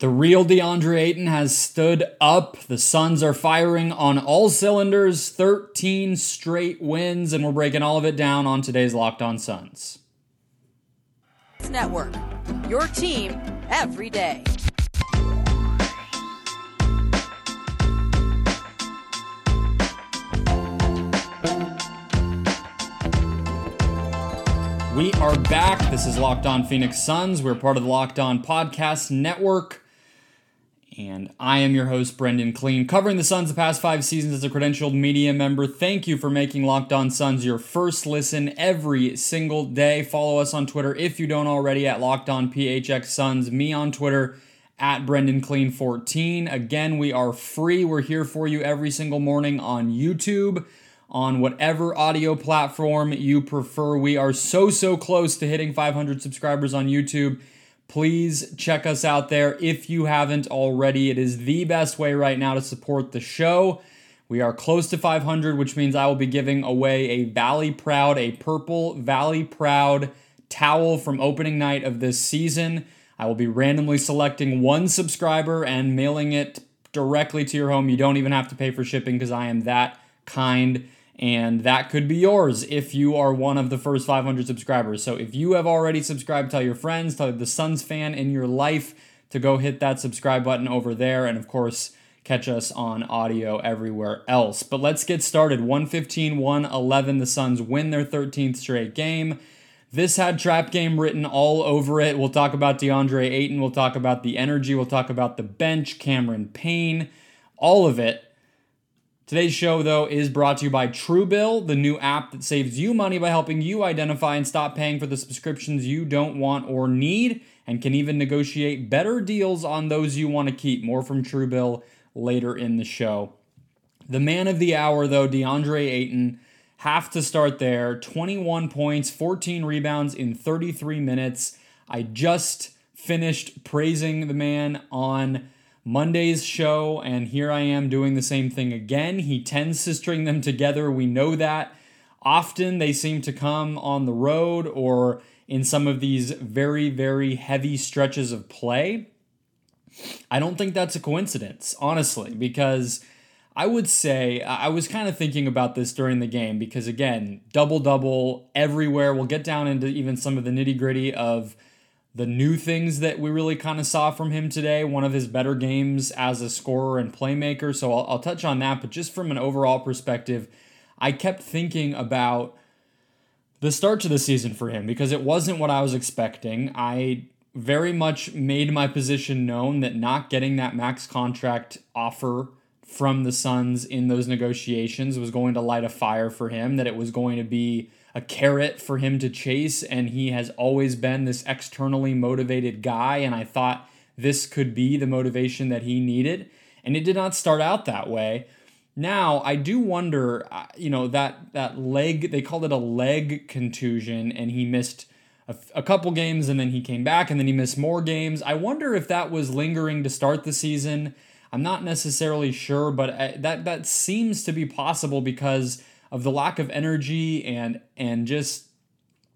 The real DeAndre Ayton has stood up. The Suns are firing on all cylinders, 13 straight wins, and we're breaking all of it down on today's Locked On Suns. Network, your team every day. We are back. This is Locked On Phoenix Suns. We're part of the Locked On Podcast Network. And I am your host, Brendon Kleen, covering the Suns the past five seasons as a credentialed media member. Thank you for making Locked On Suns your first listen every single day. Follow us on Twitter if you don't already at Locked On PHX Suns. Me on Twitter at Brendon Kleen 14. Again, we are free. We're here for you every single morning on YouTube, on whatever audio platform you prefer. We are so, so close to hitting 500 subscribers on YouTube. Please check us out there if you haven't already. It is the best way right now to support the show. We are close to 500, which means I will be giving away a Valley Proud, a purple Valley Proud towel from opening night of this season. I will be randomly selecting one subscriber and mailing it directly to your home. You don't even have to pay for shipping because I am that kind and that could be yours if you are one of the first 500 subscribers. So if you have already subscribed, tell your friends, tell the Suns fan in your life to go hit that subscribe button over there, and of course, catch us on audio everywhere else. But let's get started. 115 111, the Suns win their 13th straight game. This had trap game written all over it. We'll talk about DeAndre Ayton. We'll talk about the energy. We'll talk about the bench, Cameron Payne, all of it. Today's show, though, is brought to you by Truebill, the new app that saves you money by helping you identify and stop paying for the subscriptions you don't want or need, and can even negotiate better deals on those you want to keep. More from Truebill later in the show. The man of the hour, though, DeAndre Ayton, have to start there. 21 points, 14 rebounds in 33 minutes. I just finished praising the man on Monday's show, and here I am doing the same thing again. He tends to string them together. We know that. Often they seem to come on the road or in some of these very, very heavy stretches of play. I don't think that's a coincidence, honestly, because I would say I was kind of thinking about this during the game because, again, double double everywhere. We'll get down into even some of the nitty gritty of the new things that we really kind of saw from him today, one of his better games as a scorer and playmaker. So I'll, I'll, touch on that. But just from an overall perspective, I kept thinking about the start to the season for him because it wasn't what I was expecting. I very much made my position known that not getting that max contract offer from the Suns in those negotiations was going to light a fire for him, that it was going to be a carrot for him to chase, and he has always been this externally motivated guy. And I thought this could be the motivation that he needed, and it did not start out that way. Now I do wonder, uh, you know, that that leg they called it a leg contusion, and he missed a, a couple games, and then he came back, and then he missed more games. I wonder if that was lingering to start the season. I'm not necessarily sure, but uh, that that seems to be possible because of the lack of energy and and just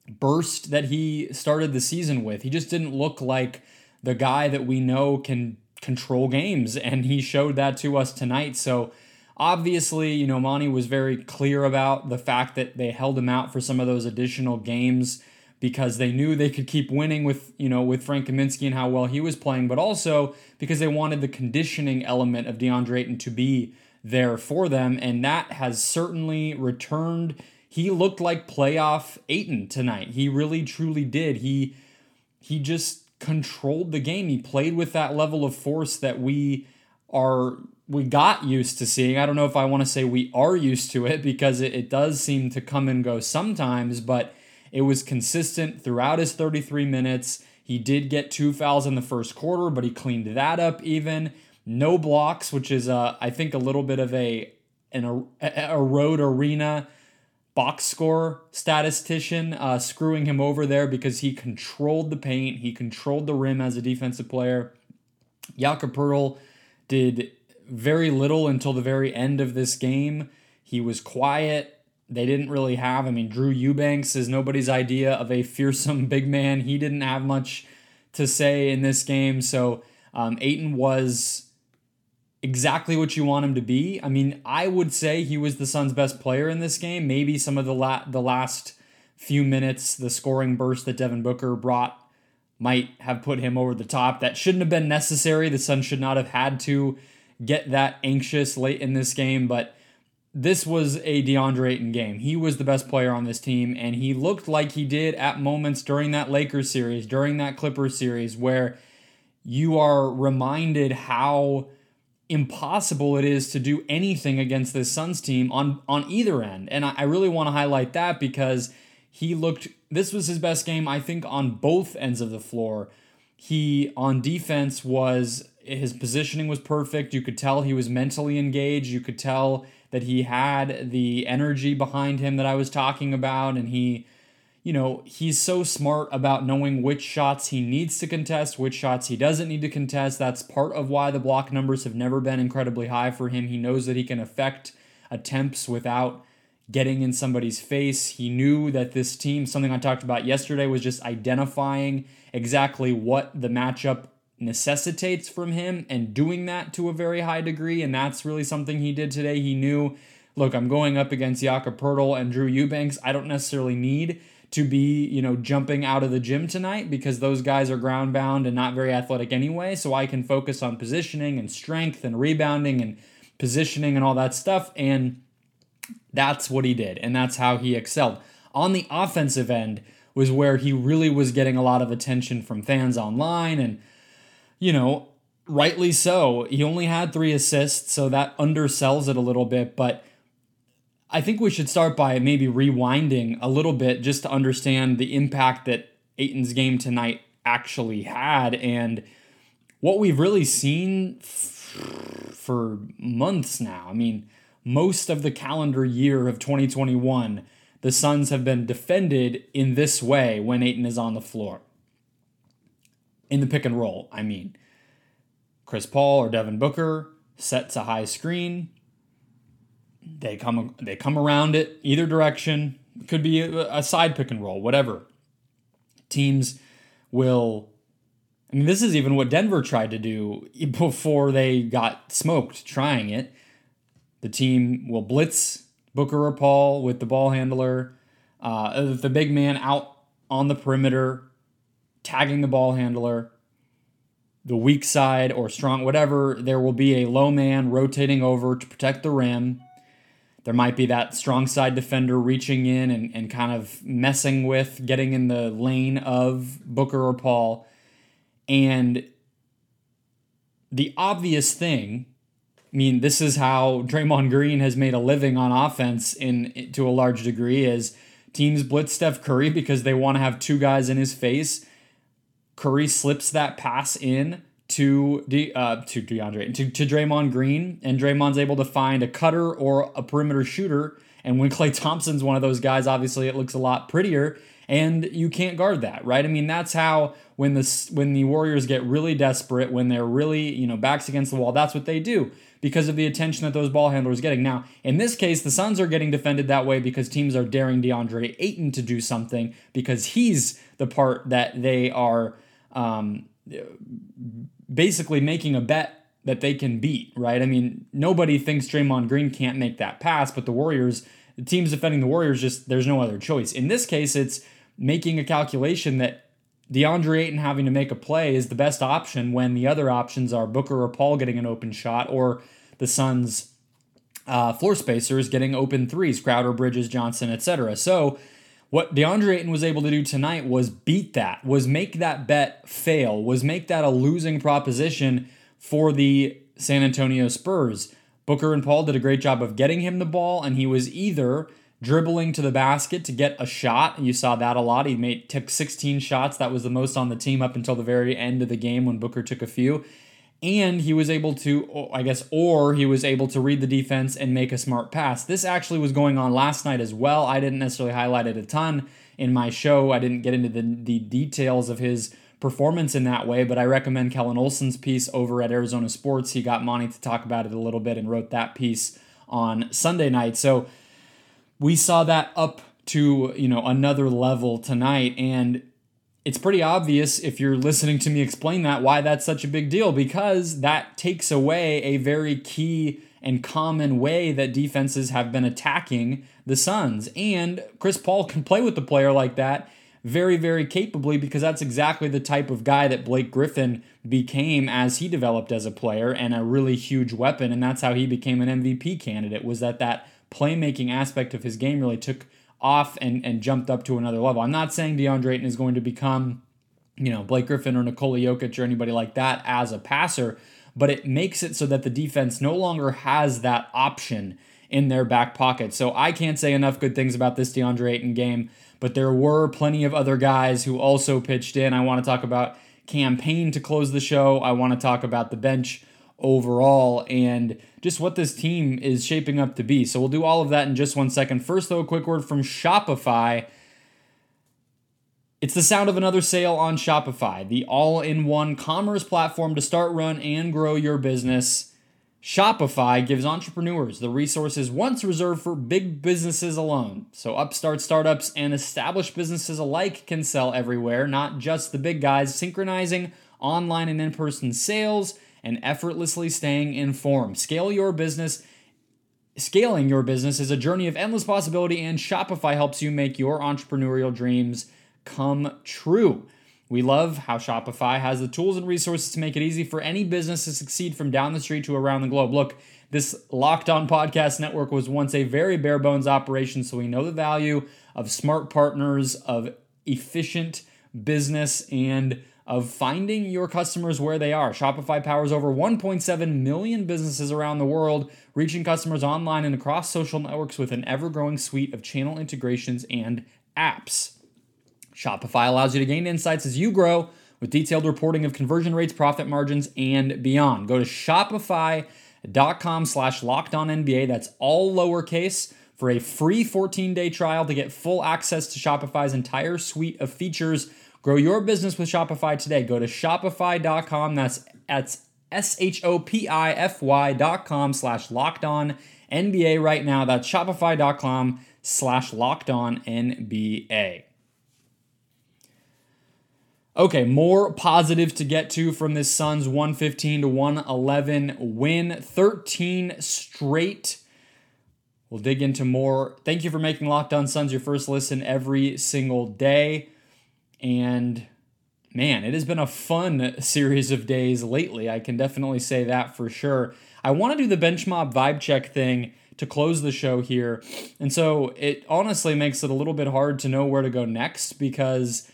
burst that he started the season with. He just didn't look like the guy that we know can control games, and he showed that to us tonight. So obviously, you know, Monty was very clear about the fact that they held him out for some of those additional games because they knew they could keep winning with, you know, with Frank Kaminsky and how well he was playing, but also because they wanted the conditioning element of DeAndre Ayton to be there for them, and that has certainly returned. He looked like playoff Ayton tonight. He really truly did. He he just controlled the game. He played with that level of force that we are we got used to seeing. I don't know if I want to say we are used to it because it, it does seem to come and go sometimes, but it was consistent throughout his 33 minutes. He did get two fouls in the first quarter, but he cleaned that up even no blocks, which is uh, I think a little bit of a an a, road arena box score statistician uh, screwing him over there because he controlled the paint, he controlled the rim as a defensive player. Jakob Poeltl did very little until the very end of this game. He was quiet. They didn't really have. I mean, Drew Eubanks is nobody's idea of a fearsome big man. He didn't have much to say in this game, so Um, Ayton was exactly what you want him to be. I mean, I would say he was the Suns' best player in this game. Maybe some of the la- the last few minutes, the scoring burst that Devin Booker brought might have put him over the top. That shouldn't have been necessary. The Suns should not have had to get that anxious late in this game, but this was a DeAndre Ayton game. He was the best player on this team, and he looked like he did at moments during that Lakers series, during that Clippers series, where you are reminded how impossible it is to do anything against this Suns team on on either end. And I, I really want to highlight that because he looked this was his best game, I think, on both ends of the floor. He on defense was his positioning was perfect. You could tell he was mentally engaged. You could tell that he had the energy behind him that I was talking about and he you know, he's so smart about knowing which shots he needs to contest, which shots he doesn't need to contest. That's part of why the block numbers have never been incredibly high for him. He knows that he can affect attempts without getting in somebody's face. He knew that this team, something I talked about yesterday, was just identifying exactly what the matchup necessitates from him and doing that to a very high degree. And that's really something he did today. He knew, look, I'm going up against Jakob Poeltl and Drew Eubanks. I don't necessarily need to be, you know, jumping out of the gym tonight because those guys are ground bound and not very athletic anyway. So I can focus on positioning and strength and rebounding and positioning and all that stuff. And that's what he did. And that's how he excelled. On the offensive end was where he really was getting a lot of attention from fans online. And, you know, rightly so. He only had three assists, so that undersells it a little bit. But I think we should start by maybe rewinding a little bit just to understand the impact that Ayton's game tonight actually had and what we've really seen f- for months now. I mean, most of the calendar year of 2021, the Suns have been defended in this way when Ayton is on the floor. In the pick and roll, I mean. Chris Paul or Devin Booker sets a high screen, they come they come around it either direction. Could be a, a side pick and roll, whatever. Teams will. I mean, this is even what Denver tried to do before they got smoked trying it. The team will blitz Booker or Paul with the ball handler, uh, the big man out on the perimeter, tagging the ball handler. The weak side or strong, whatever, there will be a low man rotating over to protect the rim there might be that strong side defender reaching in and, and kind of messing with getting in the lane of Booker or Paul. And the obvious thing, I mean, this is how Draymond Green has made a living on offense in to a large degree is teams blitz Steph Curry because they want to have two guys in his face. Curry slips that pass in to De, uh, to DeAndre to, to Draymond Green, and Draymond's able to find a cutter or a perimeter shooter. And when Klay Thompson's one of those guys, obviously it looks a lot prettier, and you can't guard that, right? I mean, that's how when the when the Warriors get really desperate, when they're really you know backs against the wall, that's what they do because of the attention that those ball handlers getting. Now, in this case, the Suns are getting defended that way because teams are daring DeAndre Ayton to do something because he's the part that they are. Um, basically making a bet that they can beat, right? I mean, nobody thinks Draymond Green can't make that pass, but the Warriors, the teams defending the Warriors, just there's no other choice. In this case, it's making a calculation that DeAndre Ayton having to make a play is the best option when the other options are Booker or Paul getting an open shot or the Suns' uh, floor spacers getting open threes, Crowder, Bridges, Johnson, etc. So what DeAndre Ayton was able to do tonight was beat that, was make that bet fail, was make that a losing proposition for the San Antonio Spurs. Booker and Paul did a great job of getting him the ball, and he was either dribbling to the basket to get a shot. You saw that a lot. He made took 16 shots. That was the most on the team up until the very end of the game when Booker took a few and he was able to i guess or he was able to read the defense and make a smart pass. This actually was going on last night as well. I didn't necessarily highlight it a ton in my show. I didn't get into the, the details of his performance in that way but i recommend kellan olson's piece over at arizona sports. He got monty to talk about it a little bit and wrote that piece on sunday night. So we saw that up to you know another level tonight and it's pretty obvious if you're listening to me explain that why that's such a big deal because that takes away a very key and common way that defenses have been attacking the Suns. And Chris Paul can play with the player like that very, very capably because that's exactly the type of guy that Blake Griffin became as he developed as a player and a really huge weapon. And that's how he became an MVP candidate, was that that playmaking aspect of his game really took off and, and jumped up to another level. I'm not saying DeAndre Ayton is going to become, you know, Blake Griffin or Nikola Jokic or anybody like that as a passer, but it makes it so that the defense no longer has that option in their back pocket. So I can't say enough good things about this DeAndre Ayton game, but there were plenty of other guys who also pitched in. I want to talk about Cam Payne to close the show. I want to talk about the bench overall and just what this team is shaping up to be. So we'll do all of that in just one second. First, though, a quick word from Shopify. It's the sound of another sale on Shopify, the all in one commerce platform to start, run, and grow your business. Shopify gives entrepreneurs the resources once reserved for big businesses alone. So, upstart startups and established businesses alike can sell everywhere, not just the big guys, synchronizing online and in person sales and effortlessly staying informed. Scale your business. Scaling your business is a journey of endless possibility, and Shopify helps you make your entrepreneurial dreams come true. We love how Shopify has the tools and resources to make it easy for any business to succeed from down the street to around the globe. Look, this Locked On Podcast Network was once a very bare bones operation, so we know the value of smart partners, of efficient business, and of finding your customers where they are. Shopify powers over 1.7 million businesses around the world, reaching customers online and across social networks with an ever growing suite of channel integrations and apps. Shopify allows you to gain insights as you grow with detailed reporting of conversion rates, profit margins, and beyond. Go to shopify.com slash locked on NBA. That's all lowercase for a free 14 day trial to get full access to Shopify's entire suite of features. Grow your business with Shopify today. Go to shopify.com. That's that's S H O P I F Y dot com slash locked on NBA right now. That's shopify.com slash locked on NBA. Okay, more positive to get to from this Suns 115 to 111 win, 13 straight. We'll dig into more. Thank you for making Locked On Suns your first listen every single day. And man, it has been a fun series of days lately. I can definitely say that for sure. I want to do the bench mob vibe check thing to close the show here. And so it honestly makes it a little bit hard to know where to go next because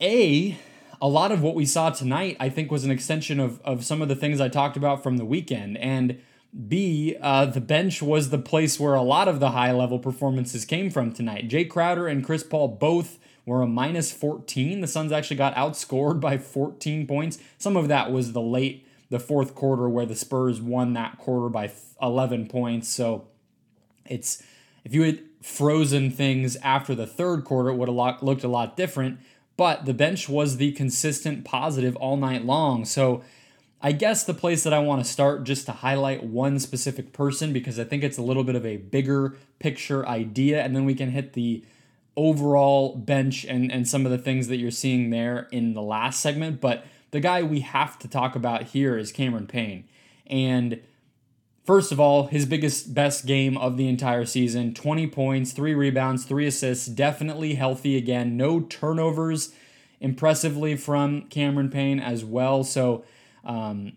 a, a lot of what we saw tonight, I think, was an extension of, of some of the things I talked about from the weekend. And B, uh, the bench was the place where a lot of the high level performances came from tonight. Jae Crowder and Chris Paul both were a minus 14. The Suns actually got outscored by 14 points. Some of that was the late, the fourth quarter, where the Spurs won that quarter by 11 points. So it's, if you had frozen things after the third quarter, it would have looked a lot different but the bench was the consistent positive all night long. So I guess the place that I want to start just to highlight one specific person because I think it's a little bit of a bigger picture idea, and then we can hit the overall bench and, and some of the things that you're seeing there in the last segment. But the guy we have to talk about here is Cameron Payne. And First of all, his biggest, best game of the entire season 20 points, three rebounds, three assists, definitely healthy again. No turnovers, impressively from Cameron Payne as well. So, um,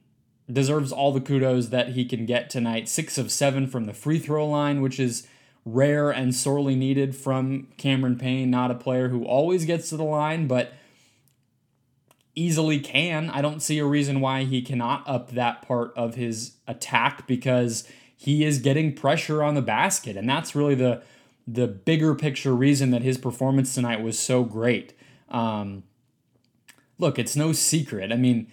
deserves all the kudos that he can get tonight. Six of seven from the free throw line, which is rare and sorely needed from Cameron Payne, not a player who always gets to the line, but easily can. I don't see a reason why he cannot up that part of his attack because he is getting pressure on the basket and that's really the the bigger picture reason that his performance tonight was so great. Um, look, it's no secret. I mean,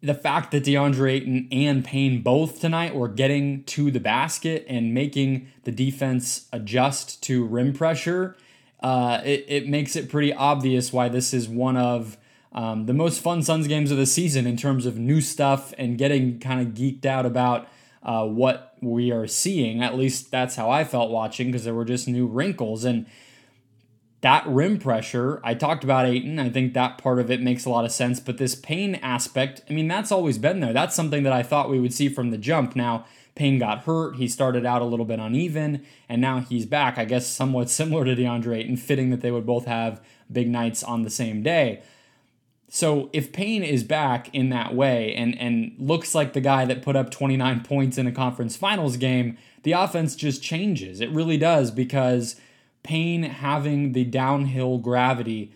the fact that DeAndre Ayton and Payne both tonight were getting to the basket and making the defense adjust to rim pressure uh, it, it makes it pretty obvious why this is one of um, the most fun Suns games of the season in terms of new stuff and getting kind of geeked out about uh, what we are seeing. At least that's how I felt watching because there were just new wrinkles. And that rim pressure, I talked about Ayton. I think that part of it makes a lot of sense. But this Payne aspect, I mean, that's always been there. That's something that I thought we would see from the jump. Now, Payne got hurt. He started out a little bit uneven, and now he's back. I guess somewhat similar to DeAndre Ayton, fitting that they would both have big nights on the same day. So if Payne is back in that way and and looks like the guy that put up 29 points in a conference finals game, the offense just changes. It really does because Payne having the downhill gravity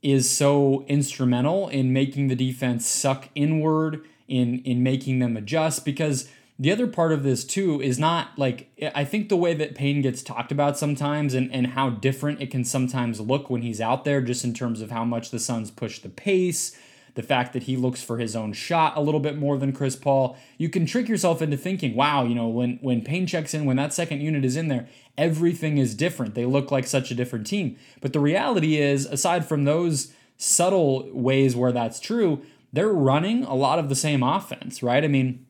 is so instrumental in making the defense suck inward in in making them adjust because the other part of this too is not like I think the way that Payne gets talked about sometimes and, and how different it can sometimes look when he's out there, just in terms of how much the Suns push the pace, the fact that he looks for his own shot a little bit more than Chris Paul. You can trick yourself into thinking, wow, you know, when when Payne checks in, when that second unit is in there, everything is different. They look like such a different team. But the reality is, aside from those subtle ways where that's true, they're running a lot of the same offense, right? I mean,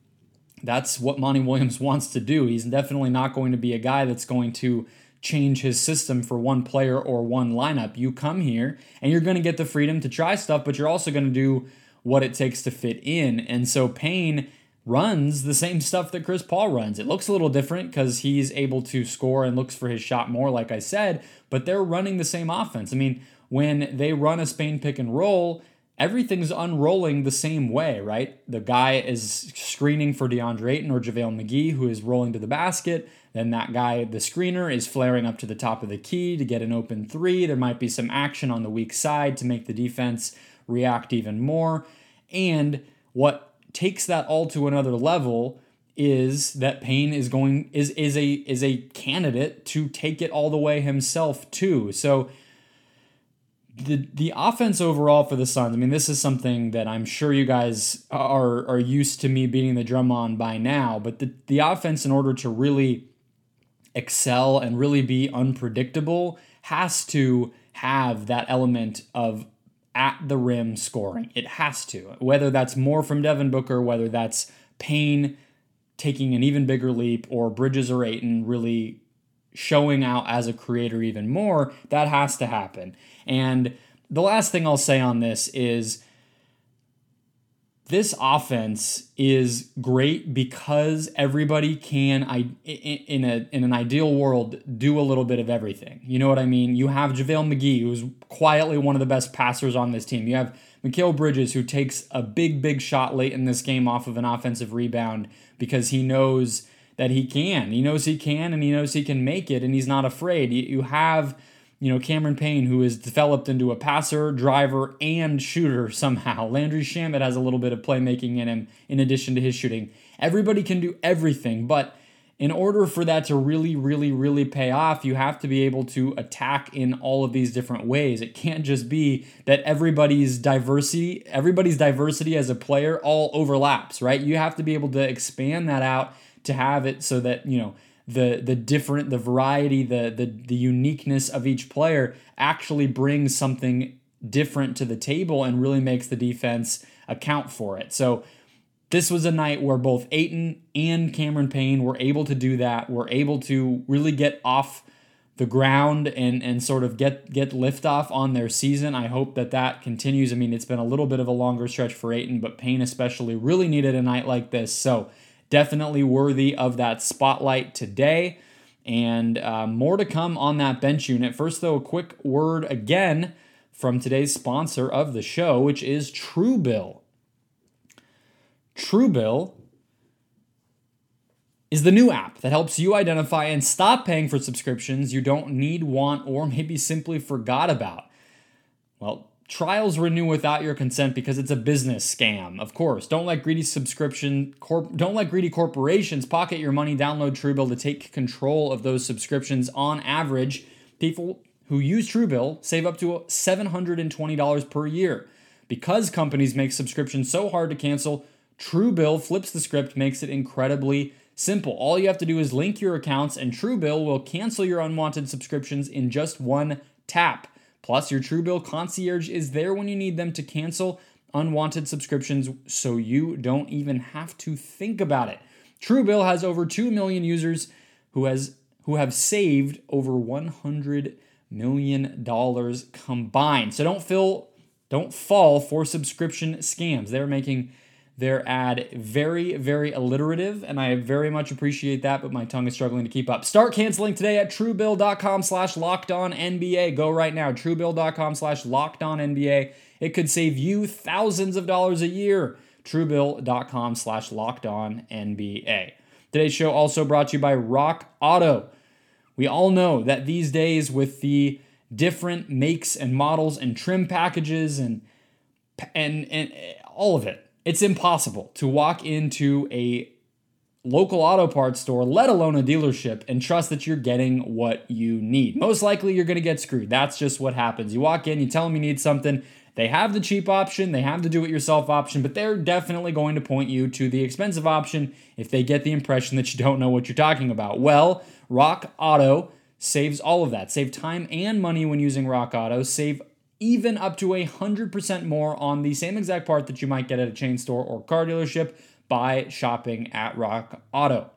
that's what Monty Williams wants to do. He's definitely not going to be a guy that's going to change his system for one player or one lineup. You come here and you're going to get the freedom to try stuff, but you're also going to do what it takes to fit in. And so Payne runs the same stuff that Chris Paul runs. It looks a little different because he's able to score and looks for his shot more, like I said, but they're running the same offense. I mean, when they run a Spain pick and roll, everything's unrolling the same way, right? The guy is screening for DeAndre Ayton or JaVale McGee, who is rolling to the basket. Then that guy, the screener, is flaring up to the top of the key to get an open three. There might be some action on the weak side to make the defense react even more. And what takes that all to another level is that Payne is going is is a is a candidate to take it all the way himself too. So the the offense overall for the Suns. I mean, this is something that I'm sure you guys are are used to me beating the drum on by now. But the the offense, in order to really excel and really be unpredictable, has to have that element of at the rim scoring. It has to. Whether that's more from Devin Booker, whether that's Payne taking an even bigger leap, or Bridges or Ayton really showing out as a creator even more, that has to happen. And the last thing I'll say on this is this offense is great because everybody can I in a in an ideal world do a little bit of everything. You know what I mean? You have JaVale McGee, who's quietly one of the best passers on this team. You have Mikal Bridges, who takes a big, big shot late in this game off of an offensive rebound because he knows that he can. He knows he can and he knows he can make it and he's not afraid. You have, you know, Cameron Payne, who is developed into a passer, driver, and shooter somehow. Landry Shamet has a little bit of playmaking in him in addition to his shooting. Everybody can do everything, but in order for that to really, really, really pay off, you have to be able to attack in all of these different ways. It can't just be that everybody's diversity, everybody's diversity as a player all overlaps, right? You have to be able to expand that out to have it so that you know the the different the variety the the the uniqueness of each player actually brings something different to the table and really makes the defense account for it. So this was a night where both Ayton and Cameron Payne were able to do that. Were able to really get off the ground and and sort of get get liftoff on their season. I hope that that continues. I mean, it's been a little bit of a longer stretch for Ayton, but Payne especially really needed a night like this. So definitely worthy of that spotlight today. And uh, more to come on that bench unit. First, though, a quick word again from today's sponsor of the show, which is Truebill. Truebill is the new app that helps you identify and stop paying for subscriptions you don't need, want, or maybe simply forgot about. Well, Trials renew without your consent because it's a business scam. Of course, don't let greedy subscription corp- don't let greedy corporations pocket your money. Download Truebill to take control of those subscriptions. On average, people who use Truebill save up to $720 per year. Because companies make subscriptions so hard to cancel, Truebill flips the script, makes it incredibly simple. All you have to do is link your accounts and Truebill will cancel your unwanted subscriptions in just one tap. Plus, your Truebill concierge is there when you need them to cancel unwanted subscriptions so you don't even have to think about it. Truebill has over 2 million users who has who have saved over 100 million dollars combined. So don't feel don't fall for subscription scams. They're making their ad very, very alliterative, and I very much appreciate that, but my tongue is struggling to keep up. Start canceling today at truebill.com slash locked on NBA. Go right now, truebill.com slash locked on NBA. It could save you thousands of dollars a year. Truebill.com slash locked on NBA. Today's show also brought to you by Rock Auto. We all know that these days, with the different makes and models and trim packages and and and all of it, it's impossible to walk into a local auto parts store, let alone a dealership, and trust that you're getting what you need. Most likely, you're going to get screwed. That's just what happens. You walk in, you tell them you need something. They have the cheap option, they have the do it yourself option, but they're definitely going to point you to the expensive option if they get the impression that you don't know what you're talking about. Well, Rock Auto saves all of that. Save time and money when using Rock Auto. Save even up to a 100% more on the same exact part that you might get at a chain store or car dealership by shopping at Rock Auto.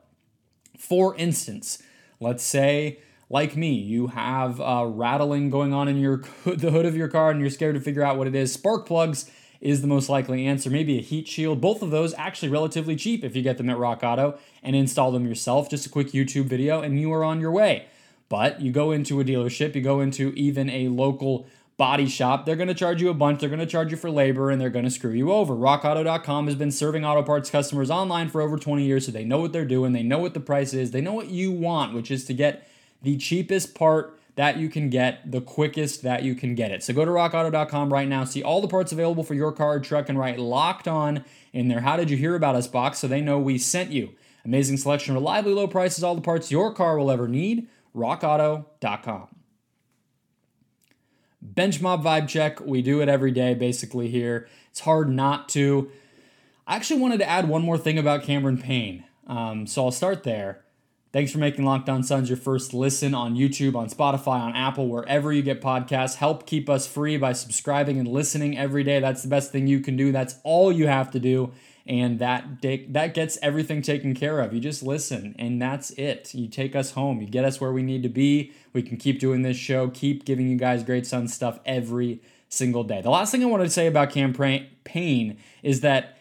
For instance, let's say like me, you have uh, rattling going on in your the hood of your car and you're scared to figure out what it is. Spark plugs is the most likely answer. Maybe a heat shield. Both of those actually relatively cheap if you get them at Rock Auto and install them yourself. Just a quick YouTube video and you are on your way. But you go into a dealership, you go into even a local body shop, they're going to charge you a bunch. They're going to charge you for labor and they're going to screw you over. RockAuto.com has been serving auto parts customers online for over 20 years, so they know what they're doing. They know what the price is. They know what you want, which is to get the cheapest part that you can get, the quickest that you can get it. So go to rockauto.com right now, see all the parts available for your car truck, and write locked on in their How Did You Hear About Us box so they know we sent you. Amazing selection, reliably low prices, all the parts your car will ever need. RockAuto.com. Bench mob vibe check. We do it every day basically here. It's hard not to. I actually wanted to add one more thing about Cameron Payne. Um, so I'll start there. Thanks for making Locked On Suns your first listen on YouTube, on Spotify, on Apple, wherever you get podcasts. Help keep us free by subscribing and listening every day. That's the best thing you can do. That's all you have to do. And that that gets everything taken care of. You just listen, and that's it. You take us home. You get us where we need to be. We can keep doing this show, keep giving you guys great Sun stuff every single day. The last thing I wanted to say about Cam Payne is that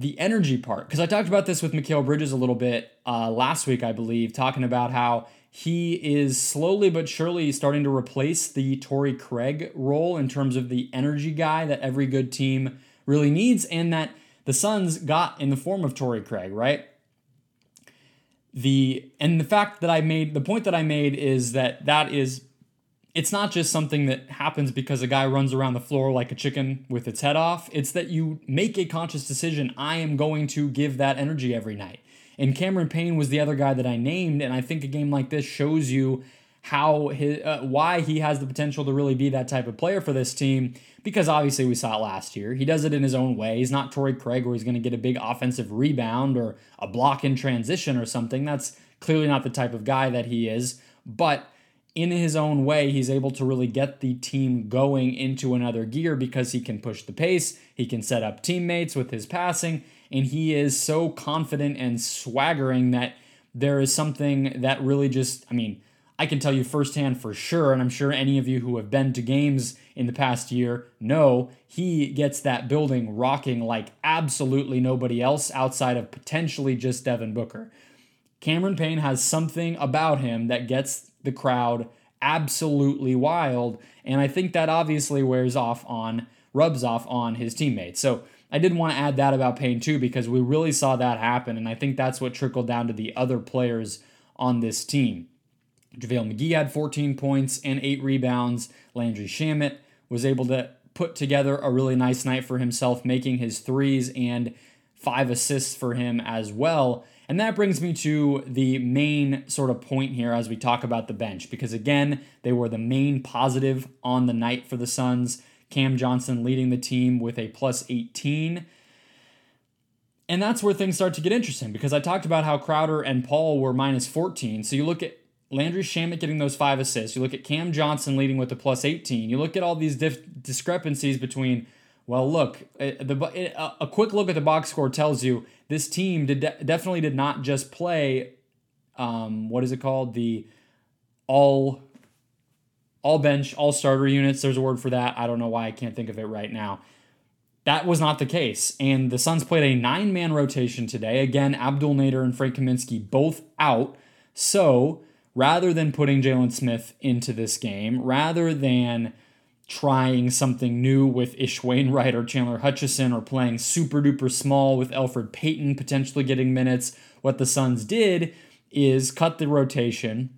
the energy part, because I talked about this with Mikal Bridges a little bit uh, last week, I believe, talking about how he is slowly but surely starting to replace the Torrey Craig role in terms of the energy guy that every good team really needs, and that the Suns got in the form of Torrey Craig, right? The and the fact that I made the point that I made is that that is it's not just something that happens because a guy runs around the floor like a chicken with its head off. It's that you make a conscious decision. I am going to give that energy every night. And Cameron Payne was the other guy that I named, and I think a game like this shows you how his uh, why he has the potential to really be that type of player for this team. Because obviously we saw it last year. He does it in his own way. He's not Torrey Craig where he's going to get a big offensive rebound or a block in transition or something. That's clearly not the type of guy that he is. But in his own way, he's able to really get the team going into another gear because he can push the pace, he can set up teammates with his passing, and he is so confident and swaggering that there is something that really just, I mean, I can tell you firsthand for sure, and I'm sure any of you who have been to games in the past year know he gets that building rocking like absolutely nobody else outside of potentially just Devin Booker. Cameron Payne has something about him that gets the crowd absolutely wild. And I think that obviously wears off on, rubs off on his teammates. So I did want to add that about Payne too, because we really saw that happen. And I think that's what trickled down to the other players on this team. JaVale McGee had 14 points and eight rebounds. Landry Shamet was able to put together a really nice night for himself, making his threes and five assists for him as well. And that brings me to the main sort of point here as we talk about the bench, because again, they were the main positive on the night for the Suns. Cam Johnson leading the team with a plus 18. And that's where things start to get interesting because I talked about how Crowder and Paul were minus 14. So you look at Landry Shamet getting those five assists. You look at Cam Johnson leading with a plus 18. You look at all these dif- discrepancies between well, look, uh, the uh, a quick look at the box score tells you this team did definitely did not just play. Um, what is it called? The all all bench, all starter units. There's a word for that. I don't know why I can't think of it right now. That was not the case. And the Suns played a nine man rotation today. Again, Abdel Nader and Frank Kaminsky both out. So rather than putting Jalen Smith into this game, rather than trying something new with Ish Wainwright or Chandler Hutchison or playing super duper small with Elfrid Payton potentially getting minutes, what the Suns did is cut the rotation,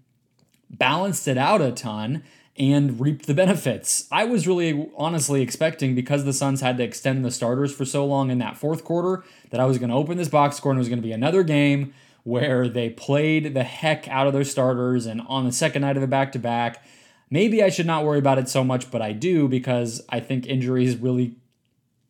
balanced it out a ton, and reaped the benefits. I was really honestly expecting because the Suns had to extend the starters for so long in that fourth quarter that I was going to open this box score and it was going to be another game where they played the heck out of their starters and on the second night of the back to back. Maybe I should not worry about it so much, but I do because I think injuries really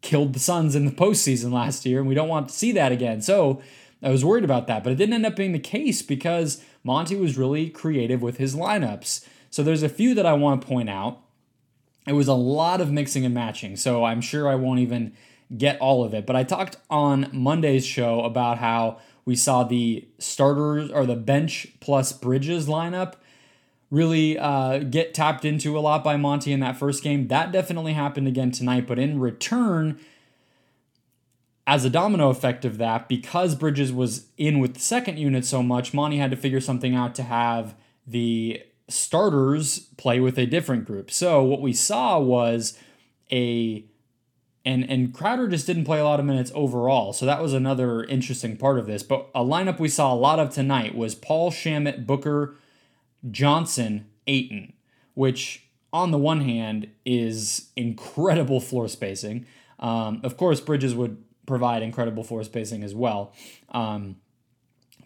killed the Suns in the postseason last year, and we don't want to see that again. So I was worried about that, but it didn't end up being the case because Monty was really creative with his lineups. So there's a few that I want to point out. It was a lot of mixing and matching, so I'm sure I won't even get all of it. But I talked on Monday's show about how we saw the starters or the bench plus Bridges lineup really uh, get tapped into a lot by Monty in that first game. That definitely happened again tonight, but in return, as a domino effect of that, because Bridges was in with the second unit so much, Monty had to figure something out to have the starters play with a different group. So what we saw was a and and Crowder just didn't play a lot of minutes overall. So that was another interesting part of this. But a lineup we saw a lot of tonight was Paul Shamet, Booker, Johnson, Ayton, which on the one hand is incredible floor spacing. Um, of course, Bridges would provide incredible floor spacing as well. Um,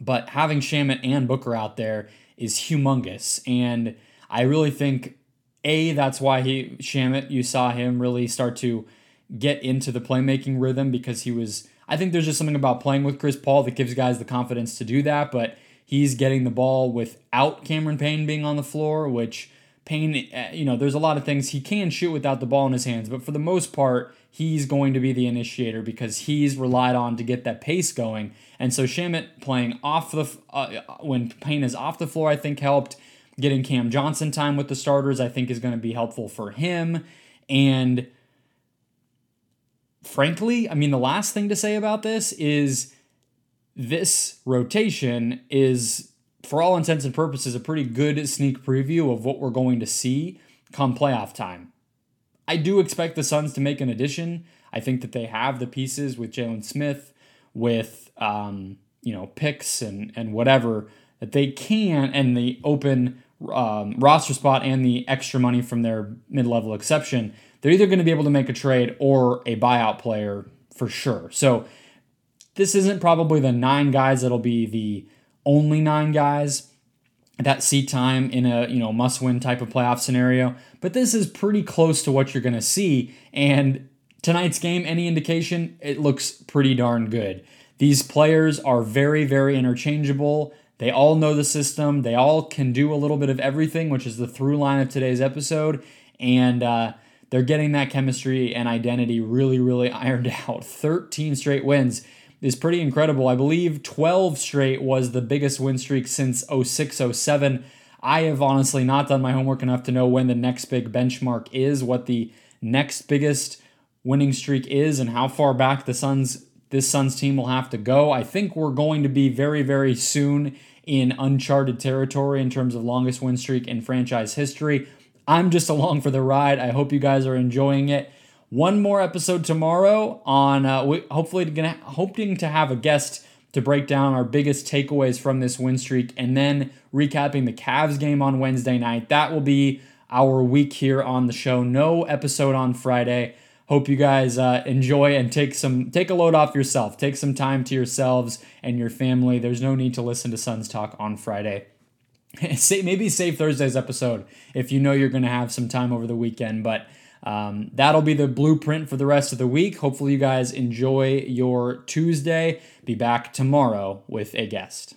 but having Shamet and Booker out there is humongous. And I really think, A, that's why he, Shamet, you saw him really start to get into the playmaking rhythm because he was, I think there's just something about playing with Chris Paul that gives guys the confidence to do that. But he's getting the ball without Cameron Payne being on the floor, which Payne, uh, you know, there's a lot of things he can shoot without the ball in his hands, but for the most part, he's going to be the initiator because he's relied on to get that pace going. And so Shamet playing off the uh, when Payne is off the floor, I think helped. Getting Cam Johnson time with the starters, I think, is going to be helpful for him. And frankly, I mean, the last thing to say about this is this rotation is, for all intents and purposes, a pretty good sneak preview of what we're going to see come playoff time. I do expect the Suns to make an addition. I think that they have the pieces with Jalen Smith, with um, you know picks and and whatever that they can, and the open um, roster spot and the extra money from their mid level exception. They're either going to be able to make a trade or a buyout player for sure. So this isn't probably the nine guys that'll be the only nine guys that see time in a you know must win type of playoff scenario but this is pretty close to what you're going to see and tonight's game any indication it looks pretty darn good. These players are very very interchangeable. They all know the system. They all can do a little bit of everything which is the through line of today's episode and uh, they're getting that chemistry and identity really really ironed out. 13 straight wins is pretty incredible. I believe 12 straight was the biggest win streak since 06 07. I have honestly not done my homework enough to know when the next big benchmark is, what the next biggest winning streak is, and how far back the Suns this Suns team will have to go. I think we're going to be very, very soon in uncharted territory in terms of longest win streak in franchise history. I'm just along for the ride. I hope you guys are enjoying it. One more episode tomorrow on uh, we hopefully gonna hoping to have a guest to break down our biggest takeaways from this win streak and then recapping the Cavs game on Wednesday night. That will be our week here on the show. No episode on Friday. Hope you guys uh, enjoy and take some take a load off yourself. Take some time to yourselves and your family. There's no need to listen to Suns talk on Friday. Maybe save Thursday's episode if you know you're going to have some time over the weekend, but um, that'll be the blueprint for the rest of the week. Hopefully, you guys enjoy your Tuesday. Be back tomorrow with a guest.